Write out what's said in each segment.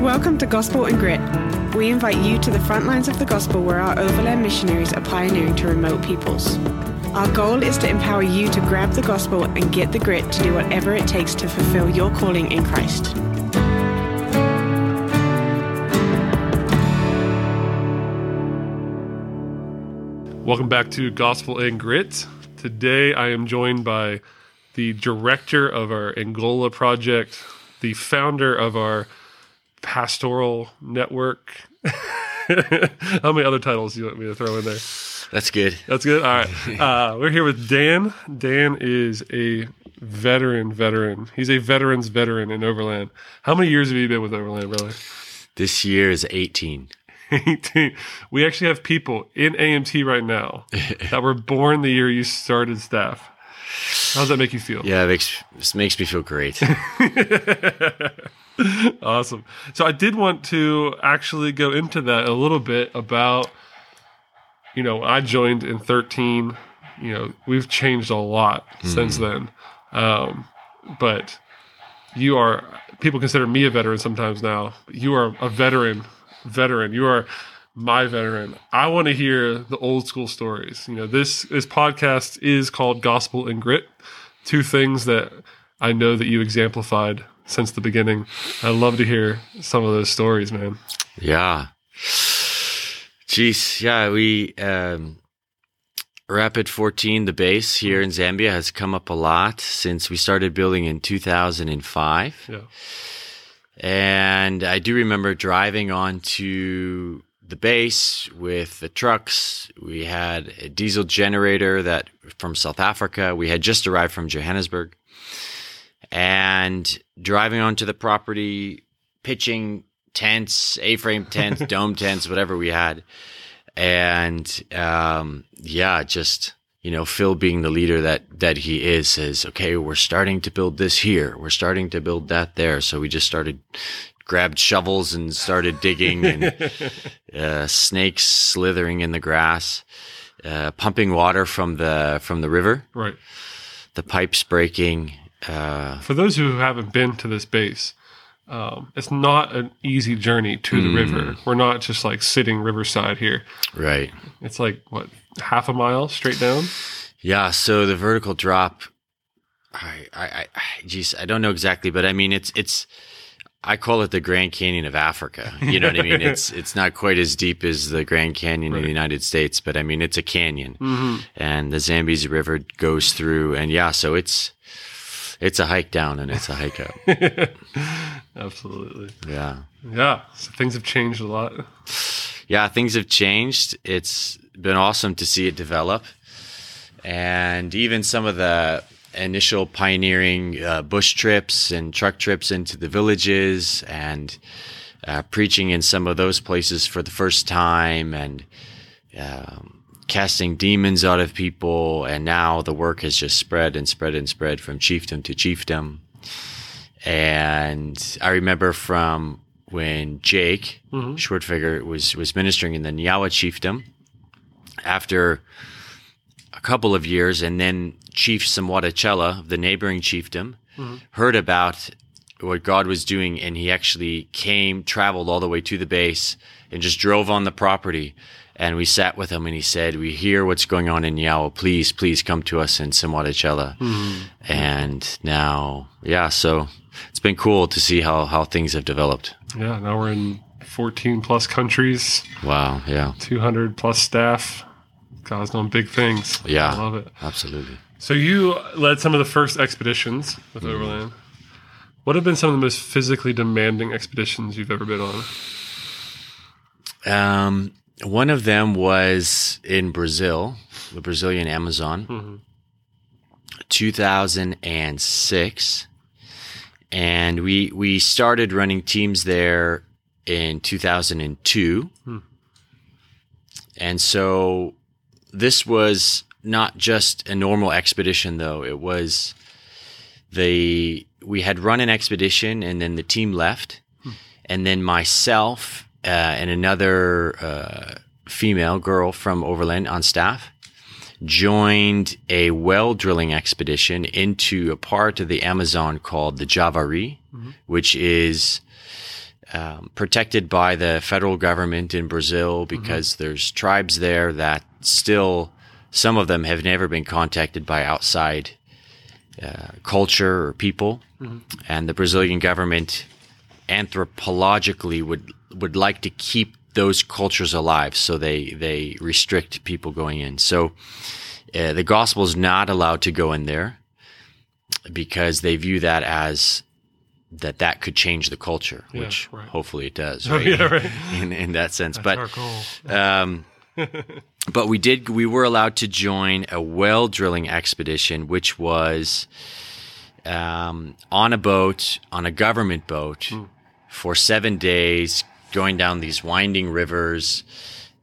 Welcome to Gospel and Grit. We invite you to the front lines of the gospel where our overland missionaries are pioneering to remote peoples. Our goal is to empower you to grab the gospel and get the grit to do whatever it takes to fulfill your calling in Christ. Welcome back to Gospel and Grit. Today I am joined by the director of our Angola project, the founder of our pastoral network. How many other titles do you want me to throw in there? That's good. That's good. All right. Uh, we're here with Dan. Dan is a veteran, veteran. He's a veteran's veteran in Overland. How many years have you been with Overland, brother? This year is 18. 18. We actually have people in AMT right now that were born the year you started staff. How does that make you feel? Yeah, it makes this makes me feel great. Awesome. So I did want to actually go into that a little bit about you know, I joined in 13, you know, we've changed a lot since then. Um, but you are people consider me a veteran sometimes now. You are a veteran, veteran. You are my veteran. I want to hear the old school stories. You know, this this podcast is called Gospel and Grit. Two things that I know that you exemplified since the beginning. I love to hear some of those stories, man. yeah. Jeez, yeah, we um Rapid 14 the base here in Zambia has come up a lot since we started building in 2005. Yeah. And I do remember driving onto the base with the trucks. We had a diesel generator that from South Africa. We had just arrived from Johannesburg. And driving onto the property, pitching tents, A-frame tents, dome tents, whatever we had. And um, yeah, just you know, Phil being the leader that that he is says, okay, we're starting to build this here. We're starting to build that there. So we just started grabbed shovels and started digging and uh, snakes slithering in the grass, uh, pumping water from the from the river, Right. the pipes breaking. Uh, For those who haven't been to this base, um, it's not an easy journey to the river. We're not just like sitting riverside here. right. It's like what half a mile straight down. Yeah, so the vertical drop, I, I, I, geez, I don't know exactly, but I mean, it's, it's, I call it the Grand Canyon of Africa. You know what I mean? It's, it's not quite as deep as the Grand Canyon in the United States, but I mean, it's a canyon and the Zambezi River goes through and yeah, so it's, it's a hike down and it's a hike up. Absolutely. Yeah. Yeah. So things have changed a lot. yeah, things have changed. It's been awesome to see it develop. And even some of the initial pioneering uh, bush trips and truck trips into the villages and uh, preaching in some of those places for the first time and um, casting demons out of people. And now the work has just spread and spread and spread from chiefdom to chiefdom. And I remember from when Jake mm-hmm. Schwartfigger was was ministering in the Nyawa chiefdom after a couple of years, and then Chief Samwadachela of the neighboring chiefdom mm-hmm. heard about what God was doing, and he actually came, traveled all the way to the base, and just drove on the property. And we sat with him, and he said, "We hear what's going on in Nyawa. Please, please come to us in Samwadachela." And now, yeah, so it's been cool to see how how things have developed. Yeah. Now we're in 14 plus countries, Wow, yeah, 200 plus staff. God's doing big things. Yeah. I love it. absolutely. So you led some of the first expeditions with Overland. What have been some of the most physically demanding expeditions you've ever been on? Um, one of them was in Brazil, the Brazilian Amazon, mm-hmm. 2006, and we we started running teams there in 2002, hmm. and so this was not just a normal expedition, though. It was the we had run an expedition and then the team left. Hmm. And then myself uh, and another uh, female girl from Overland on staff joined a well drilling expedition into a part of the Amazon called the Javari, which is um, protected by the federal government in Brazil because there's tribes there that still, some of them have never been contacted by outside uh, culture or people, and the Brazilian government anthropologically would would like to keep those cultures alive, so they they restrict people going in. So uh, the gospel is not allowed to go in there because they view that as that that could change the culture, Yeah, which right. hopefully it does, right? yeah, right. in in that sense. Our but um, but we did we were allowed to join a well drilling expedition, which was um, on a boat on a government boat for seven days, going down these winding rivers,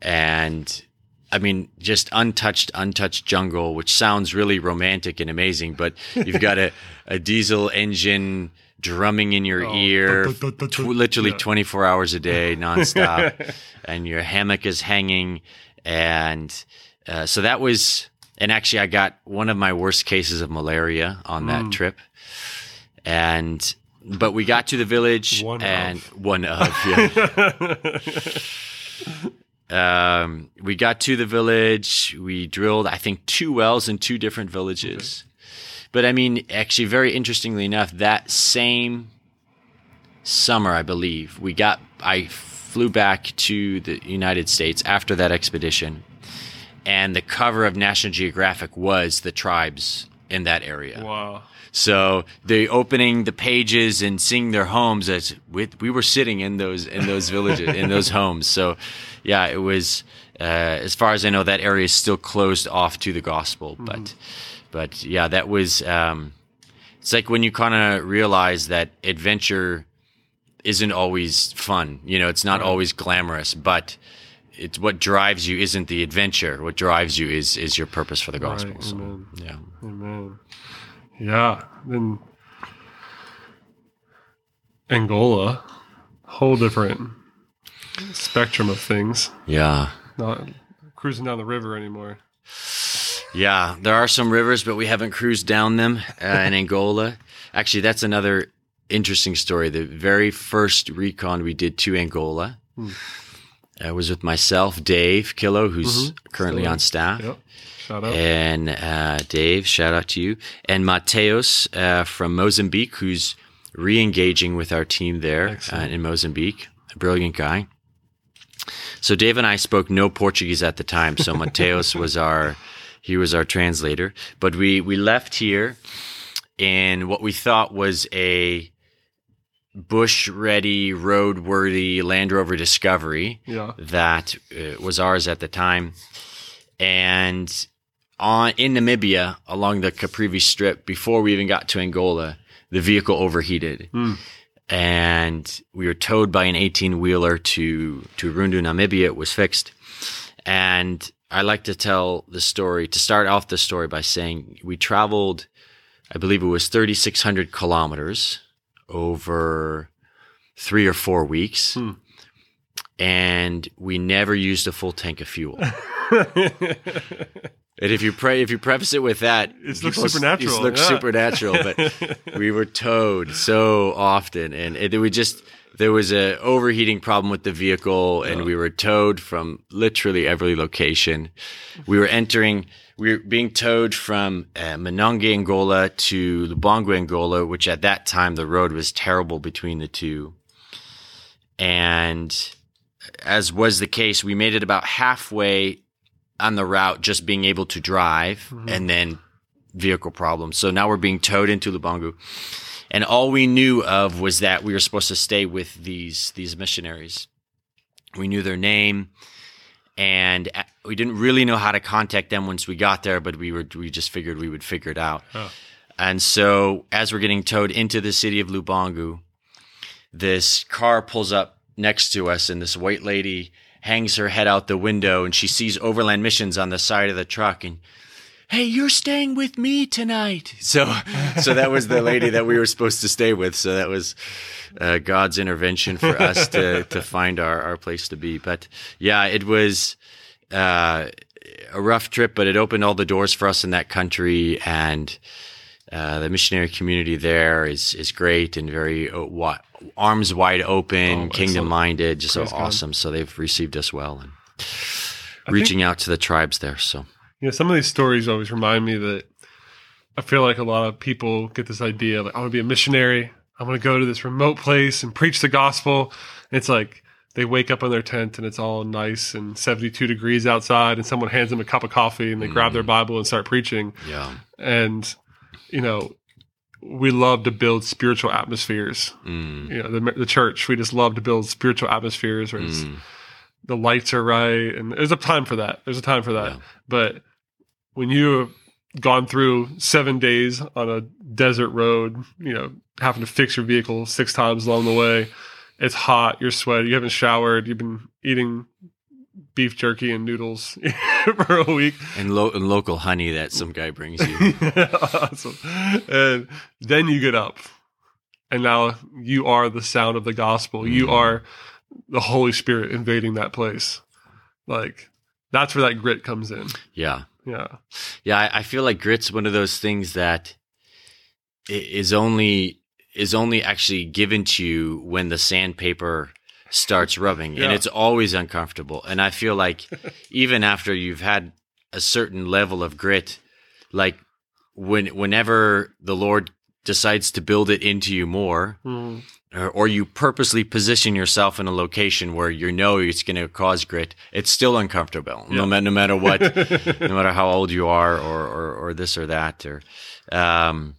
and I mean, just untouched, untouched jungle, which sounds really romantic and amazing, but you've got a, a diesel engine drumming in your ear, dut, dut, tw- literally Yeah. 24 hours a day, nonstop, and your hammock is hanging. And uh, so that was, and actually, I got one of my worst cases of malaria on that trip. And, but we got to the village One and of. one of, yeah. um, we got to the village. We drilled, I think, two wells in two different villages. But I mean, actually, very interestingly enough, that same summer, I believe, we got, I flew back to the United States after that expedition. And the cover of National Geographic was the tribes in that area. Wow. So the opening the pages and seeing their homes as we, we were sitting in those in those villages in those homes. So yeah, it was uh, as far as I know that area is still closed off to the gospel. But but yeah, that was um, it's like when you kind of realize that adventure isn't always fun. You know, it's not always glamorous, but it's what drives you isn't the adventure. What drives you is is your purpose for the gospel. Right, so, amen. yeah. Amen. Yeah. Then Angola, whole different spectrum of things. Yeah. Not cruising down the river anymore. Yeah, there are some rivers, but we haven't cruised down them uh, in Angola. Actually, that's another interesting story. The very first recon we did to Angola uh, was with myself, Dave Killo, who's currently Still on staff. Yep. Shout out. And uh, Dave, shout out to you. And Mateos uh, from Mozambique, who's re engaging with our team there uh, in Mozambique. A brilliant guy. So Dave and I spoke no Portuguese at the time. So Mateos was our he was our translator. But we we left here in what we thought was a bush ready, road worthy Land Rover Discovery Yeah. that uh, was ours at the time. And on in Namibia along the Caprivi Strip, before we even got to Angola, the vehicle overheated. And we were towed by an 18 wheeler to, to Rundu, Namibia. It was fixed. And I like to tell the story, to start off the story by saying we traveled, I believe it was 3,600 kilometers over three or four weeks. Hmm. And we never used a full tank of fuel. And if you pray, if you preface it with that, It looks supernatural, It looks yeah. supernatural, but we were towed so often, and it, we just there was a overheating problem with the vehicle, and we were towed from literally every location. We were entering, we were being towed from uh, Angola, to Lubango, Angola, which at that time the road was terrible between the two, and as was the case, we made it about halfway on the route, just being able to drive, and then vehicle problems. So now we're being towed into Lubango, and all we knew of was that we were supposed to stay with these these missionaries. We knew their name, and uh, we didn't really know how to contact them once we got there. But we were we just figured we would figure it out. Oh. And so as we're getting towed into the city of Lubango, this car pulls up next to us, and this white lady hangs her head out the window, and she sees Overland Missions on the side of the truck, and hey, you're staying with me tonight. So, so that was the lady that we were supposed to stay with. So that was uh, God's intervention for us to to find our our place to be. But yeah, it was. Uh, a rough trip, but it opened all the doors for us in that country, and Uh, the missionary community there is is great and very uh, wi- arms wide open, Oh, kingdom minded, just so Praise God. awesome. So they've received us well and reaching out to the tribes there. So You know, some of these stories always remind me that I feel like a lot of people get this idea like, I want to be a missionary. I'm going to go to this remote place and preach the gospel. And it's like they wake up in their tent and it's all nice and 72 degrees outside, and someone hands them a cup of coffee and they grab their Bible and start preaching. yeah, And, you know, we love to build spiritual atmospheres. mm, You know, the, the church, we just love to build spiritual atmospheres where it's, mm, the lights are right and there's a time for that there's a time for that Yeah. but when you have gone through seven days on a desert road you know having to fix your vehicle six times along the way it's hot you're sweaty you haven't showered you've been eating beef jerky and noodles for a week and, lo- and local honey that some guy brings you. awesome. And then you get up, and now you are the sound of the gospel. You Mhm. are the Holy Spirit invading that place. Like that's where that grit comes in. yeah, Yeah. yeah. I, I feel like grit's one of those things that is only is only actually given to you when the sandpaper starts rubbing, and it's always uncomfortable. And I feel like even after you've had a certain level of grit, like when whenever the Lord decides to build it into you more, Mm. Or, or you purposely position yourself in a location where you know it's going to cause grit, it's still uncomfortable, no, Yeah. ma- no matter what, no matter how old you are, or or, or this or that, or. Um,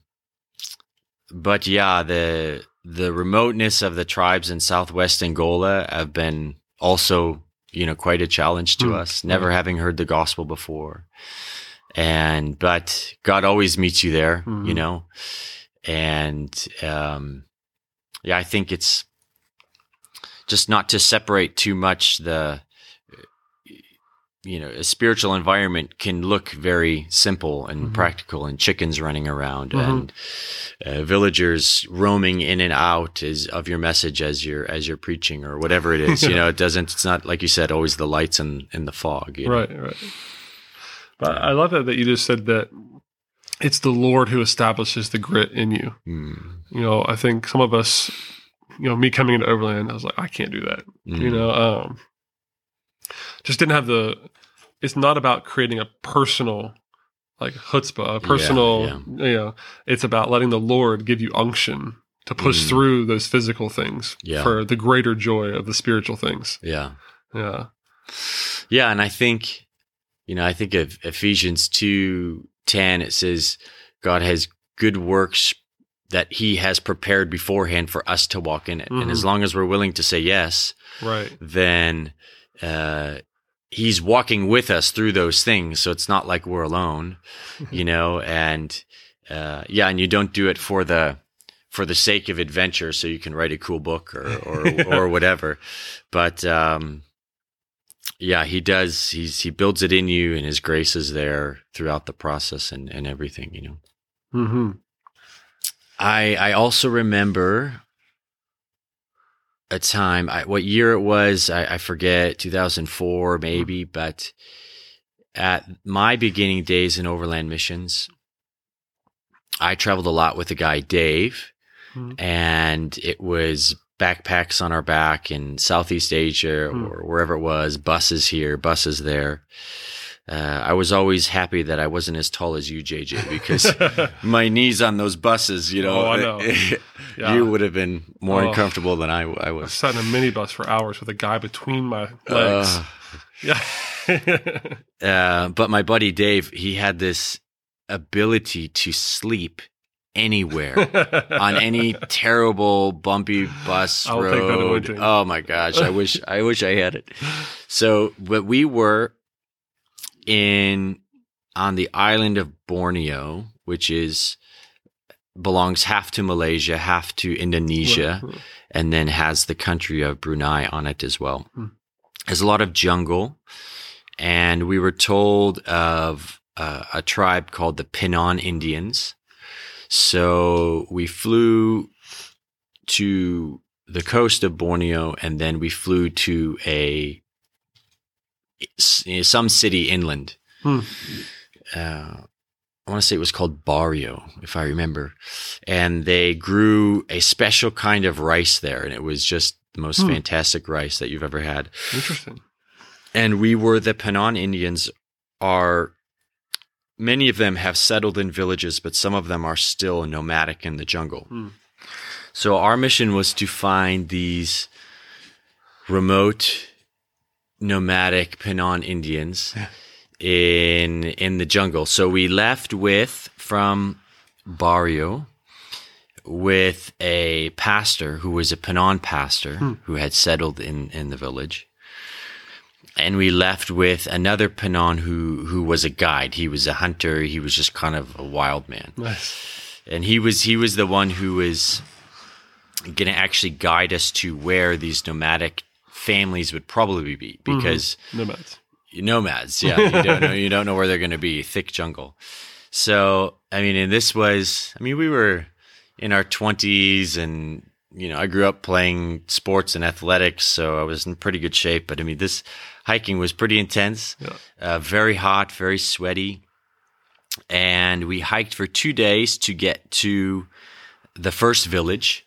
but yeah, the the remoteness of the tribes in southwest Angola have been also, you know, quite a challenge to Mm, us. Never having heard the gospel before, and but God always meets you there, you Mhm. know, and um, yeah, I think it's just not to separate too much the you know a spiritual environment can look very simple and Mhm. practical and chickens running around Mhm. and uh, villagers roaming in and out is of your message as you're as you're preaching or whatever it is you know it doesn't it's not like you said always the lights and, and the fog you know? Right, right. But I love that that you just said that it's the Lord who establishes the grit in you. Mm, You know, I think some of us, you know, me coming into Overland, I was like, I can't do that. mm, you know um just didn't have the it's not about creating a personal like chutzpah a personal yeah. you know it's about letting the lord give you unction to push Mm. through those physical things Yeah. for the greater joy of the spiritual things yeah yeah Yeah, and I think you know, I think of Ephesians two ten. It says God has good works that He has prepared beforehand for us to walk in it, and as Mhm. long as we're willing to say yes, right then uh, He's walking with us through those things. So it's not like we're alone, you know. And uh, yeah, and you don't do it for the for the sake of adventure, so you can write a cool book or or, or whatever. But um, yeah, he does. He's he builds it in you, and his grace is there throughout the process and and everything. You know. mm-hmm. I I also remember a time. I, what year it was? I, I forget. Two thousand four, maybe. But at my beginning days in overland missions, I traveled a lot with a guy, Dave, Mhm. and it was backpacks on our back in Southeast Asia Hmm. or wherever it was, buses here, buses there. Uh, I was always happy that I wasn't as tall as you, JJ, because my knees on those buses, you know, Oh, I know. Yeah. you would have been more Oh. uncomfortable than I, I I was. sat in a minibus for hours with a guy between my legs. Uh, yeah. uh, but my buddy Dave, he had this ability to sleep anywhere on any terrible bumpy bus I'll road. Oh my gosh, I wish I wish I had it. So, but we were in on the island of Borneo, which is belongs half to Malaysia, half to Indonesia, and then has the country of Brunei on it as well. Hmm. There's a lot of jungle, and we were told of uh, a tribe called the Penan Indians. So we flew to the coast of Borneo, and then we flew to a some city inland. Hmm. Uh, I want to say it was called Bario, if I remember. And they grew a special kind of rice there. And it was just the most fantastic rice that you've ever had. Interesting. And we were the Penan Indians are many of them have settled in villages, but some of them are still nomadic in the jungle. Hmm. So our mission was to find these remote nomadic Penan Indians in in the jungle. So we left with from Bario with a pastor who was a Penan pastor who had settled in in the village. And we left with another Penan who who was a guide. He was a hunter. He was just kind of a wild man Nice. and he was he was the one who was going to actually guide us to where these nomadic families would probably be mm-hmm. because Nomads. nomads yeah you don't know you don't know where they're going to be thick jungle so i mean and this was i mean we were in our 20s and you know i grew up playing sports and athletics so i was in pretty good shape but i mean this hiking was pretty intense Yeah. uh, very hot very sweaty and we hiked for two days to get to the first village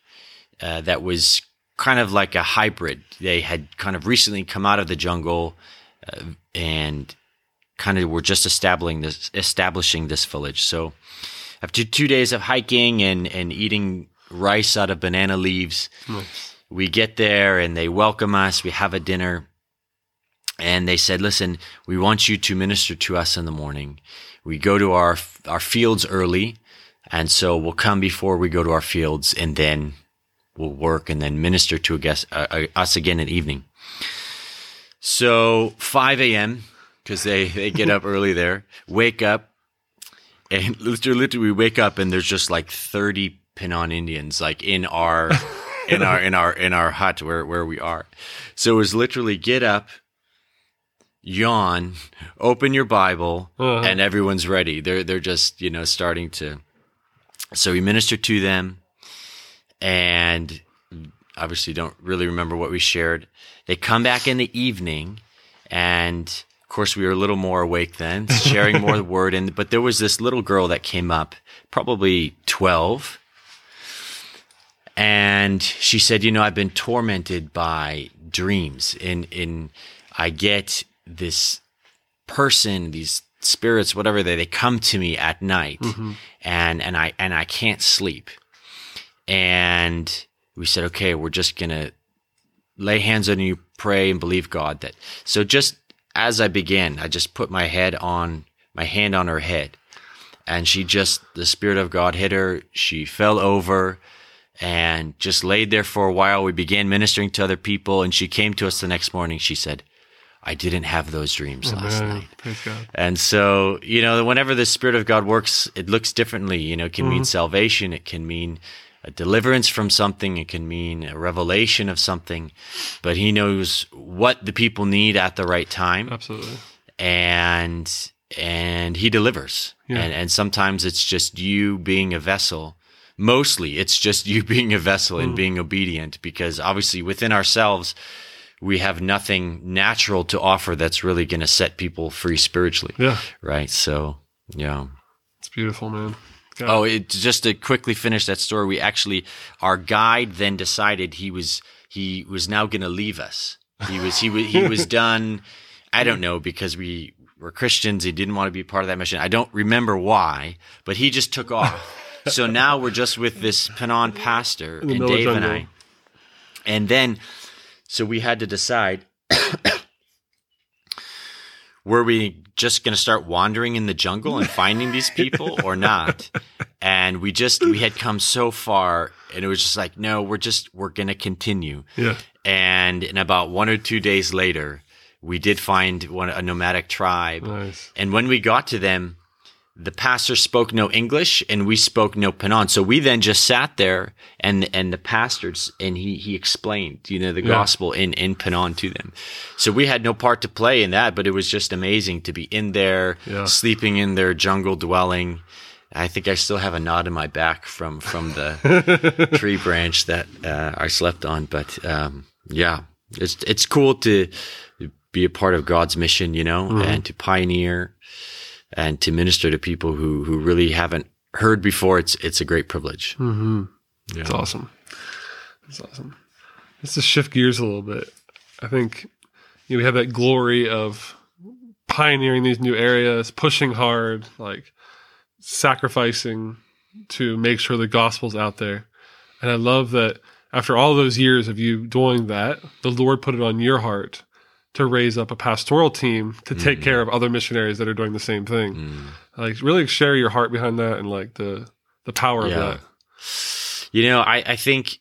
uh, that was kind of like a hybrid. They had kind of recently come out of the jungle uh, and kind of were just establishing this establishing this village. So after two days of hiking and and eating rice out of banana leaves, Nice. we get there and they welcome us. We have a dinner. And they said, listen, we want you to minister to us in the morning. We go to our, our fields early. And so we'll come before we go to our fields and then we'll work and then minister to a guest, uh, uh, us again in the evening. So 5 a.m. because they, they get up early there, wake up and literally, literally we wake up and there's just like 30 Penan Indians like in our in our in our in our hut where where we are. So it was literally get up, yawn, open your Bible, Uh-huh. and everyone's ready. They're they're just, you know, starting to so we minister to them and obviously don't really remember what we shared. They come back in the evening and of course we were a little more awake then, sharing more the word and but there was this little girl that came up, probably 12. And she said, "You know, I've been tormented by dreams and in I get this person, these spirits, whatever they they come to me at night mm-hmm. and and I and I can't sleep." And we said, okay, we're just going to lay hands on you, pray, and believe God that. So just as I began, I just put my head on my hand on her head. And she just, the Spirit of God hit her. She fell over and just laid there for a while. We began ministering to other people. And she came to us the next morning. She said, I didn't have those dreams oh, last Man, night. And so, you know, whenever the Spirit of God works, it looks differently. You know, it can mean mm-hmm. salvation, it can mean a deliverance from something, it can mean a revelation of something, but He knows what the people need at the right time, Absolutely. and and He delivers. Yeah. And and sometimes it's just you being a vessel. Mostly, it's just you being a vessel and mm. being obedient, because obviously within ourselves. We have nothing natural to offer that's really going to set people free spiritually Yeah. right? So, yeah. It's beautiful, man. God. Oh, it, just to quickly finish that story, we actually our guide then decided he was he was now going to leave us. He was he was he was done. I don't know because we were Christians. He didn't want to be part of that mission. I don't remember why, but he just took off. So now we're just with this Penan pastor and Dave and. I, and then so we had to decide. were we just going to start wandering in the jungle and finding these people or not? And we just we had come so far, and it was just like, no, we're just we're going to continue. Yeah. And in about one or two days later, we did find one a nomadic tribe. Nice. And when we got to them, the pastor spoke no English and we spoke no Penan. So we then just sat there and and the pastors and he he explained, you know, the gospel in in Penan to them. So we had no part to play in that, but it was just amazing to be in there, Yeah. sleeping in their jungle dwelling. I think I still have a knot in my back from from the tree branch that uh, I slept on. But um, yeah, it's it's cool to be a part of God's mission, you know, and to pioneer and to minister to people who who really haven't heard before. It's it's a great privilege. Mm-hmm. Yeah. It's awesome. It's awesome. Let's just shift gears a little bit. I think you know, we have that glory of pioneering these new areas, pushing hard, like sacrificing to make sure the gospel's out there. And I love that after all those years of you doing that, the Lord put it on your heart to raise up a pastoral team to take Mm. care of other missionaries that are doing the same thing. Mm. Like really share your heart behind that and like the the power Yeah. of that. You know, I, I think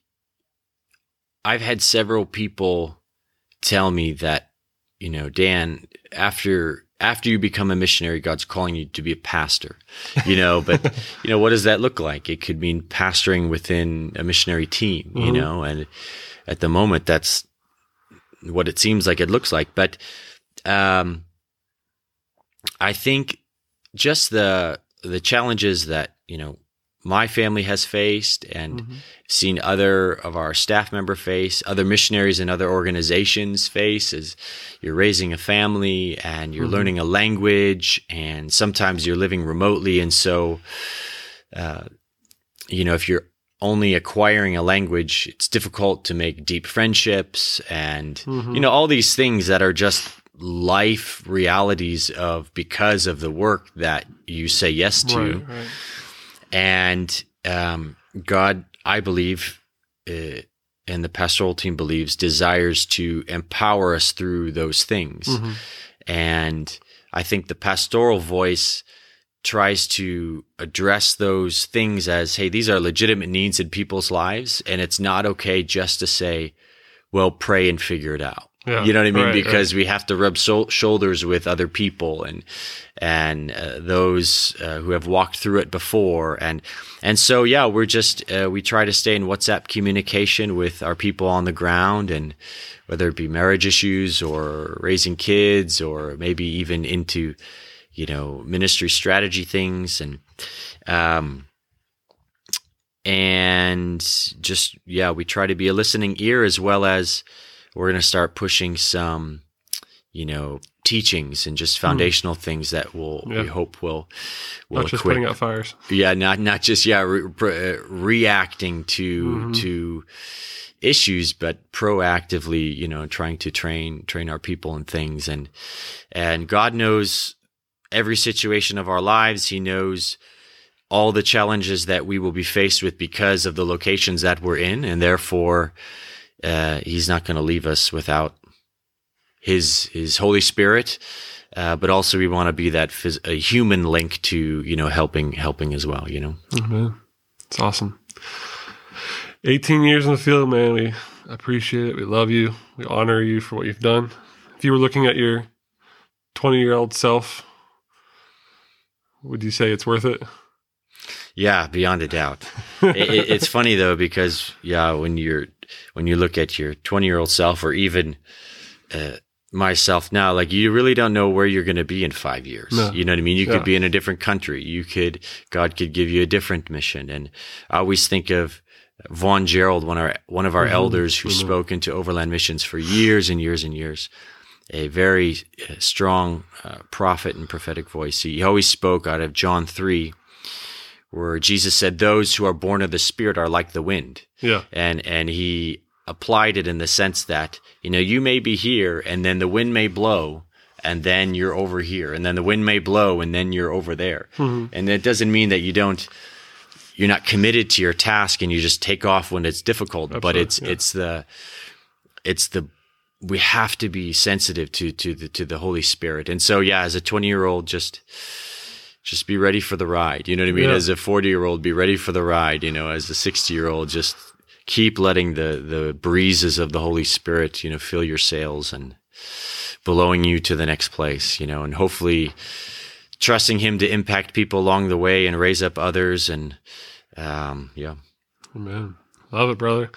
I've had several people tell me that, you know, Dan, after after you become a missionary, God's calling you to be a pastor. You know, but you know, what does that look like? It could mean pastoring within a missionary team, you Mhm. know, and at the moment that's what it seems like it looks like. But um I think just the the challenges that, you know, my family has faced and Mhm. seen other of our staff member face, other missionaries and other organizations face as you're raising a family and you're Mhm. learning a language and sometimes you're living remotely. And so, uh, you know, if you're only acquiring a language, it's difficult to make deep friendships and, Mhm. you know, all these things that are just life realities of because of the work that you say yes to Right, right. and um, God, I believe, uh, and the pastoral team believes, desires to empower us through those things. Mhm. And I think the pastoral voice tries to address those things as, hey, these are legitimate needs in people's lives, and it's not okay just to say, well, pray and figure it out. Yeah, You know what I mean? right, because we have to rub so- shoulders with other people and and uh, those uh, who have walked through it before, and and so yeah, we're just uh, we try to stay in WhatsApp communication with our people on the ground, and whether it be marriage issues or raising kids, or maybe even into you know ministry strategy things, and um, and just yeah, we try to be a listening ear as well as we're going to start pushing some, you know, teachings and just foundational things that will Hmm. Yeah. we hope will will Not just equip. putting out fires. yeah, not not just yeah re- re- reacting to Mhm. to issues, but proactively, you know, trying to train train our people and things and and God knows every situation of our lives. He knows all the challenges that we will be faced with because of the locations that we're in, and therefore, uh, He's not going to leave us without His His Holy Spirit. Uh, but also, we want to be that phys- a human link to you know helping helping as well. You know, Amen. It's awesome. 18 years in the field, man. We appreciate it. We love you. We honor you for what you've done. If you were looking at your 20 year old self, would you say it's worth it? yeah, beyond a doubt. it, it- it's funny though because yeah, when you're when you look at your 20 year old self or even uh, myself now, like you really don't know where you're going to be in five years. No. You know what I mean? You Yeah. could be in a different country. You could God could give you a different mission. And I always think of Vaughn Gerald, one of our one of our Mhm. elders who Mhm. spoke into overland missions for years and years and years. A very uh, strong uh, prophet and prophetic voice. He always spoke out of John three, where Jesus said, "Those who are born of the Spirit are like the wind." Yeah. and and he applied it in the sense that you know you may be here and then the wind may blow and then you're over here and then the wind may blow and then you're over there Mhm. and it doesn't mean that you don't you're not committed to your task and you just take off when it's difficult but it's yeah. it's the it's the we have to be sensitive to to the to the holy spirit and so yeah as a 20 year old just just be ready for the ride you know what i mean Yeah. as a 40 year old be ready for the ride you know as a 60 year old just keep letting the the breezes of the holy spirit you know fill your sails and blowing you to the next place you know and hopefully trusting him to impact people along the way and raise up others and um yeah Amen. Love it, brother.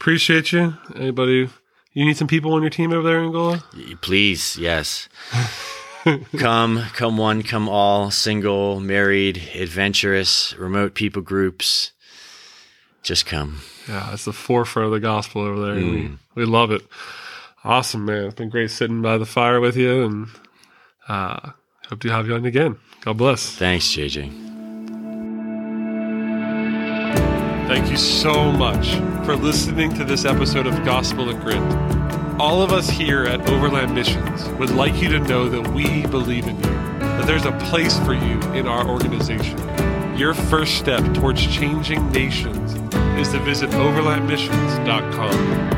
Appreciate you. Anybody, you need some people on your team over there in Angola? Please yes come come one come all single married adventurous remote people groups just come Yeah, it's the forefront of the gospel over there. Mm. We, we love it. Awesome, man. It's been great sitting by the fire with you and uh, Hope to have you on again. God bless. Thanks, JJ. Thank you so much for listening to this episode of Gospel at Grit. All of us here at Overland Missions would like you to know that we believe in you, that there's a place for you in our organization. Your first step towards changing nations is to visit overlandmissions.com.